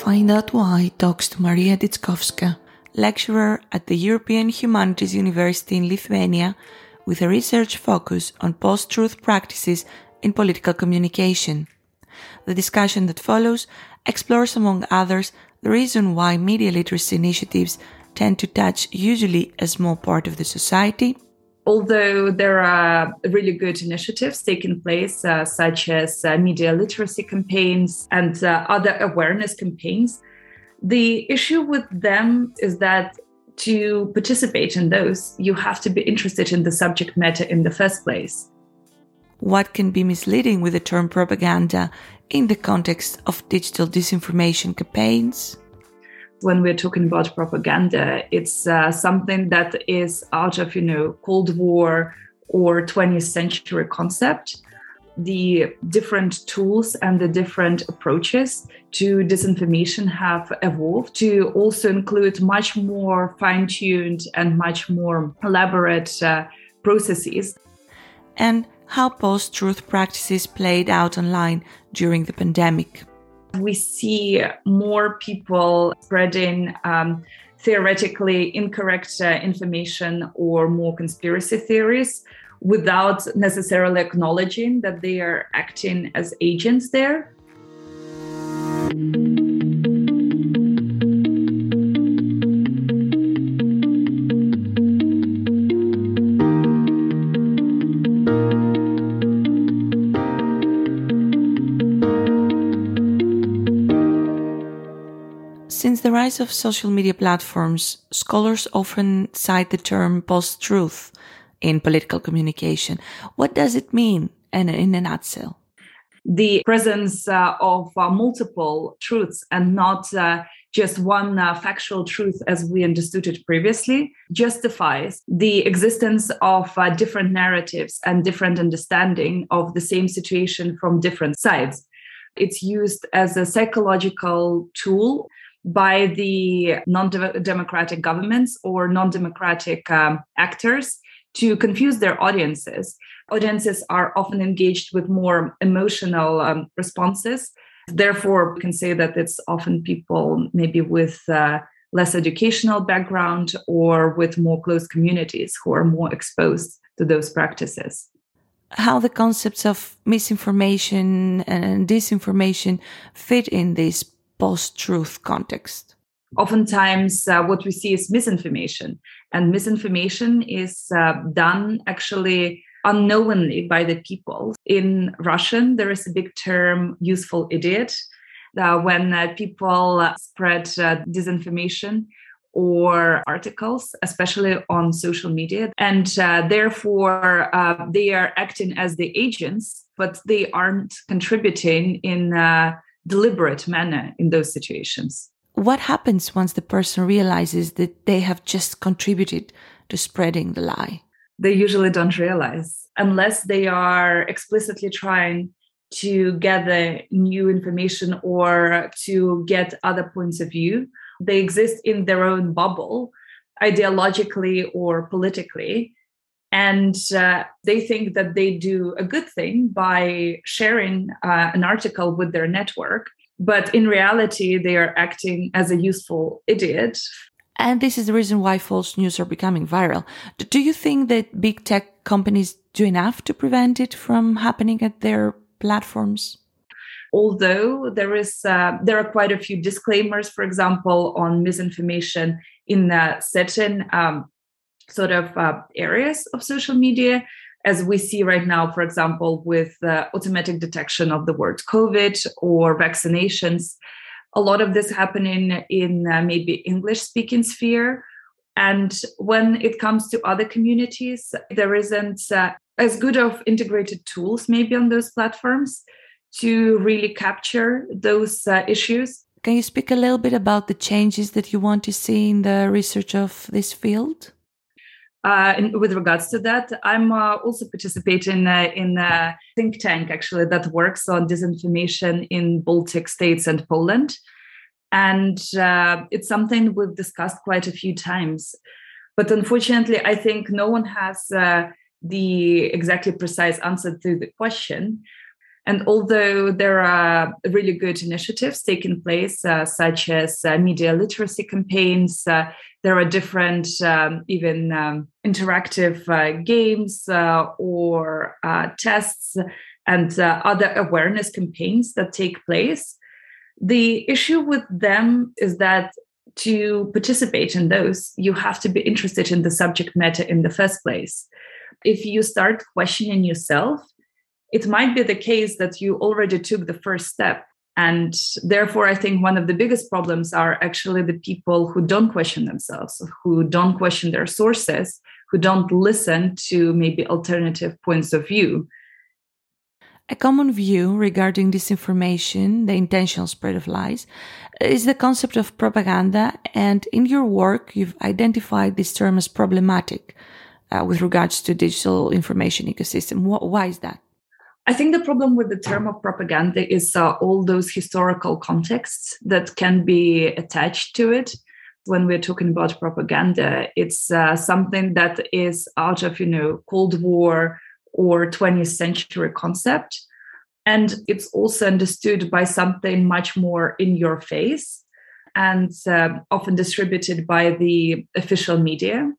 Find out why talks to Maria Ditskovska, lecturer at the European Humanities University in Lithuania, with a research focus on post truth practices in political communication. The discussion that follows explores, among others, the reason why media literacy initiatives tend to touch usually a small part of the society. Although there are really good initiatives taking place, uh, such as uh, media literacy campaigns and uh, other awareness campaigns, the issue with them is that to participate in those, you have to be interested in the subject matter in the first place. What can be misleading with the term propaganda in the context of digital disinformation campaigns? When we're talking about propaganda, it's uh, something that is out of, you know, Cold War or 20th century concept the different tools and the different approaches to disinformation have evolved to also include much more fine tuned and much more elaborate uh, processes. And how post truth practices played out online during the pandemic. We see more people spreading um, theoretically incorrect uh, information or more conspiracy theories without necessarily acknowledging that they are acting as agents there. Since the rise of social media platforms, scholars often cite the term post truth in political communication. What does it mean in, in a nutshell? The presence uh, of uh, multiple truths and not uh, just one uh, factual truth as we understood it previously justifies the existence of uh, different narratives and different understanding of the same situation from different sides. It's used as a psychological tool by the non democratic governments or non democratic um, actors to confuse their audiences. Audiences are often engaged with more emotional um, responses. Therefore, we can say that it's often people maybe with uh, less educational background or with more close communities who are more exposed to those practices. How the concepts of misinformation and disinformation fit in this post truth context? Oftentimes, uh, what we see is misinformation, and misinformation is uh, done actually unknowingly by the people. In Russian, there is a big term, useful idiot, uh, when uh, people uh, spread uh, disinformation or articles, especially on social media. And uh, therefore, uh, they are acting as the agents, but they aren't contributing in a deliberate manner in those situations. What happens once the person realizes that they have just contributed to spreading the lie? They usually don't realize unless they are explicitly trying to gather new information or to get other points of view. They exist in their own bubble, ideologically or politically. And uh, they think that they do a good thing by sharing uh, an article with their network but in reality they are acting as a useful idiot. And this is the reason why false news are becoming viral. Do you think that big tech companies do enough to prevent it from happening at their platforms? Although there is uh, there are quite a few disclaimers for example on misinformation in certain um, sort of uh, areas of social media as we see right now, for example, with uh, automatic detection of the word COVID or vaccinations, a lot of this happening in uh, maybe English speaking sphere. And when it comes to other communities, there isn't uh, as good of integrated tools maybe on those platforms to really capture those uh, issues. Can you speak a little bit about the changes that you want to see in the research of this field? Uh, in, with regards to that, I'm uh, also participating uh, in a think tank actually that works on disinformation in Baltic states and Poland. And uh, it's something we've discussed quite a few times. But unfortunately, I think no one has uh, the exactly precise answer to the question. And although there are really good initiatives taking place, uh, such as uh, media literacy campaigns, uh, there are different, um, even um, interactive uh, games uh, or uh, tests and other awareness campaigns that take place. The issue with them is that to participate in those, you have to be interested in the subject matter in the first place. If you start questioning yourself, it might be the case that you already took the first step. And therefore, I think one of the biggest problems are actually the people who don't question themselves, who don't question their sources, who don't listen to maybe alternative points of view. A common view regarding disinformation, the intentional spread of lies, is the concept of propaganda. And in your work, you've identified this term as problematic uh, with regards to digital information ecosystem. Why is that? I think the problem with the term of propaganda is uh, all those historical contexts that can be attached to it. When we're talking about propaganda, it's uh, something that is out of, you know, Cold War or 20th century concept. And it's also understood by something much more in your face and uh, often distributed by the official media.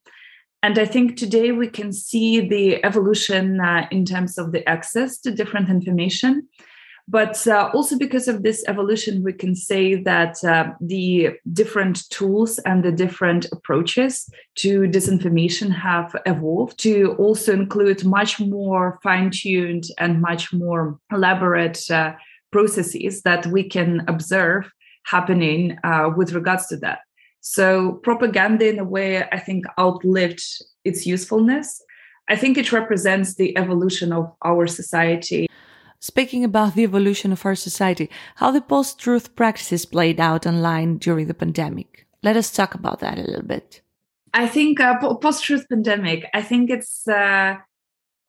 And I think today we can see the evolution uh, in terms of the access to different information. But uh, also because of this evolution, we can say that uh, the different tools and the different approaches to disinformation have evolved to also include much more fine tuned and much more elaborate uh, processes that we can observe happening uh, with regards to that. So propaganda, in a way, I think outlived its usefulness. I think it represents the evolution of our society. Speaking about the evolution of our society, how the post truth practices played out online during the pandemic. Let us talk about that a little bit. I think uh, post truth pandemic, I think it's, uh,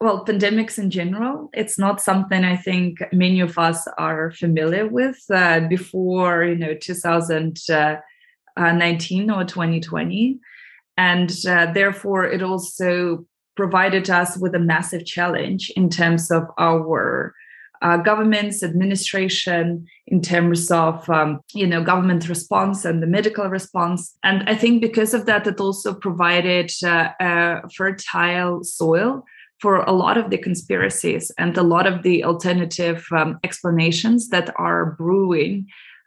well, pandemics in general, it's not something I think many of us are familiar with. Uh, before, you know, 2000. Uh, uh, 19 or 2020. And uh, therefore, it also provided us with a massive challenge in terms of our uh, government's administration in terms of um, you know government response and the medical response and i think because of that it also provided uh, a fertile soil for a lot of the conspiracies and a lot of the alternative um, explanations that are brewing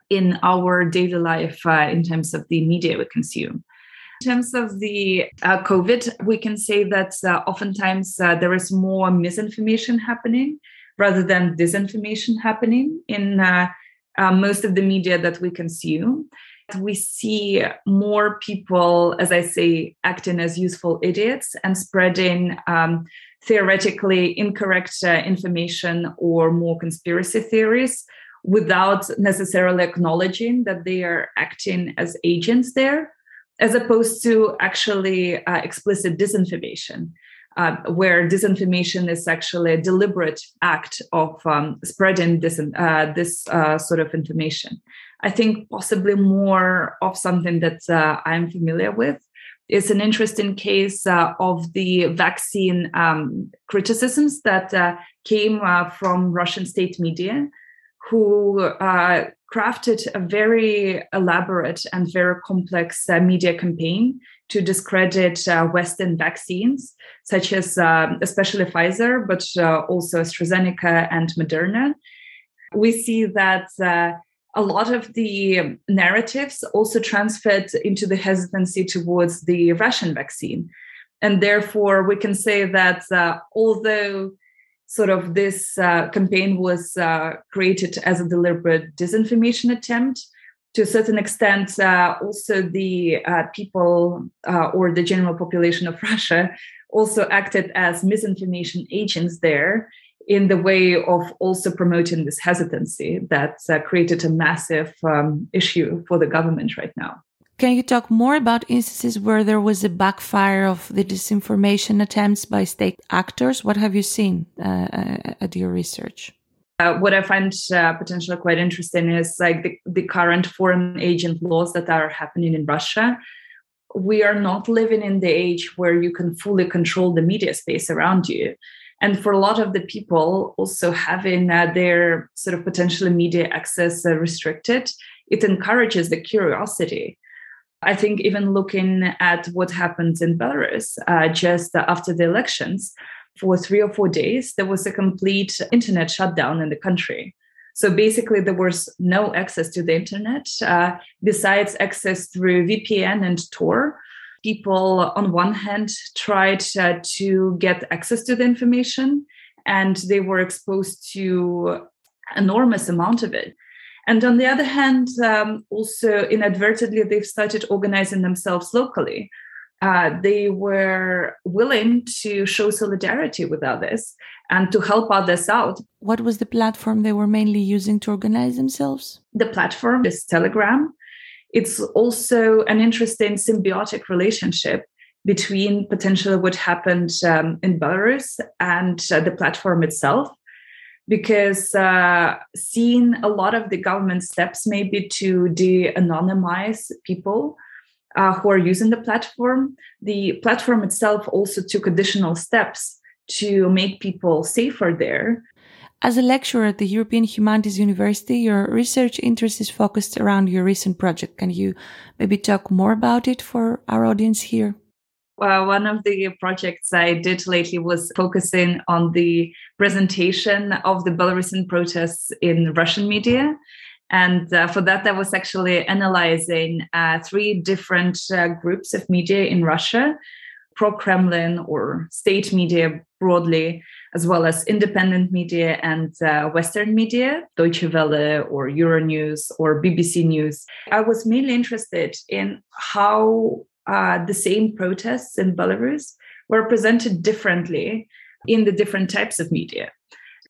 in our daily life uh, in terms of the media we consume. In terms of the uh, COVID, we can say that uh, oftentimes uh, there is more misinformation happening rather than disinformation happening in uh, uh, most of the media that we consume. We see more people, as I say, acting as useful idiots and spreading um, theoretically incorrect information or more conspiracy theories without necessarily acknowledging that they are acting as agents there, as opposed to actually uh, explicit disinformation. Uh, where disinformation is actually a deliberate act of um, spreading this, uh, this uh, sort of information. I think possibly more of something that uh, I'm familiar with is an interesting case uh, of the vaccine um, criticisms that came from Russian state media who uh, crafted a very elaborate and very complex uh, media campaign to discredit uh, Western vaccines, such as um, especially Pfizer, but uh, also AstraZeneca and Moderna. We see that uh, a lot of the narratives also transferred into the hesitancy towards the Russian vaccine. And therefore, we can say that uh, although sort of this uh, campaign was uh, created as a deliberate disinformation attempt. To a certain extent uh, also the uh, people uh, or the general population of russia also acted as misinformation agents there in the way of also promoting this hesitancy that uh, created a massive um, issue for the government right now can you talk more about instances where there was a backfire of the disinformation attempts by state actors? What have you seen uh, uh, at your research? Uh, what I find uh, potentially quite interesting is like the, the current foreign agent laws that are happening in Russia. We are not living in the age where you can fully control the media space around you. And for a lot of the people, also having uh, their sort of potential media access uh, restricted, it encourages the curiosity. I think even looking at what happened in Belarus uh, just after the elections, for three or four days, there was a complete internet shutdown in the country. So basically, there was no access to the internet uh, besides access through VPN and Tor. People, on one hand, tried uh, to get access to the information, and they were exposed to enormous amount of it. And on the other hand, um, also inadvertently, they've started organizing themselves locally. Uh, they were willing to show solidarity with others and to help others out. What was the platform they were mainly using to organize themselves? The platform is Telegram. It's also an interesting symbiotic relationship between potentially what happened um, in Belarus and uh, the platform itself because uh, seeing a lot of the government steps maybe to de-anonymize people uh, who are using the platform the platform itself also took additional steps to make people safer there as a lecturer at the European Humanities University, your research interest is focused around your recent project. Can you maybe talk more about it for our audience here? One of the projects I did lately was focusing on the presentation of the Belarusian protests in Russian media. And uh, for that, I was actually analyzing uh, three different uh, groups of media in Russia pro Kremlin or state media broadly, as well as independent media and uh, Western media, Deutsche Welle or Euronews or BBC News. I was mainly interested in how uh, the same protests in Belarus were presented differently in the different types of media.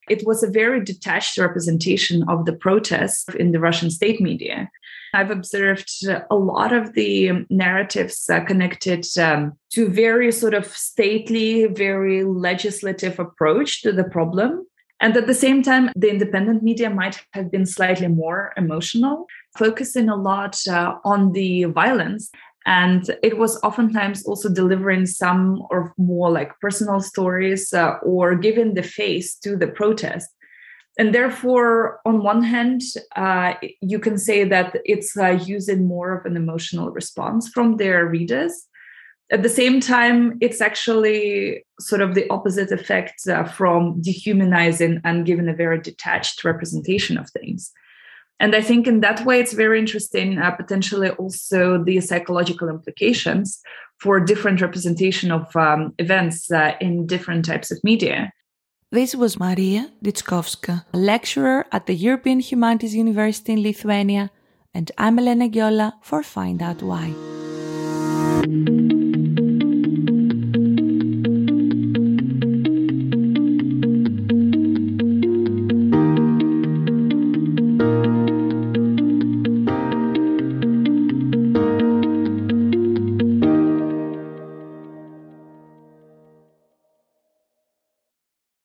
It was a very detached representation of the protests in the Russian state media. I've observed a lot of the narratives uh, connected um, to very sort of stately, very legislative approach to the problem. And at the same time, the independent media might have been slightly more emotional, focusing a lot uh, on the violence and it was oftentimes also delivering some or more like personal stories uh, or giving the face to the protest. And therefore on one hand uh, you can say that it's uh, using more of an emotional response from their readers. At the same time it's actually sort of the opposite effect uh, from dehumanizing and giving a very detached representation of things and I think in that way, it's very interesting, uh, potentially also the psychological implications for different representation of um, events uh, in different types of media. This was Maria Ditkovska, a lecturer at the European Humanities University in Lithuania, and I'm Elena Giola for Find Out Why.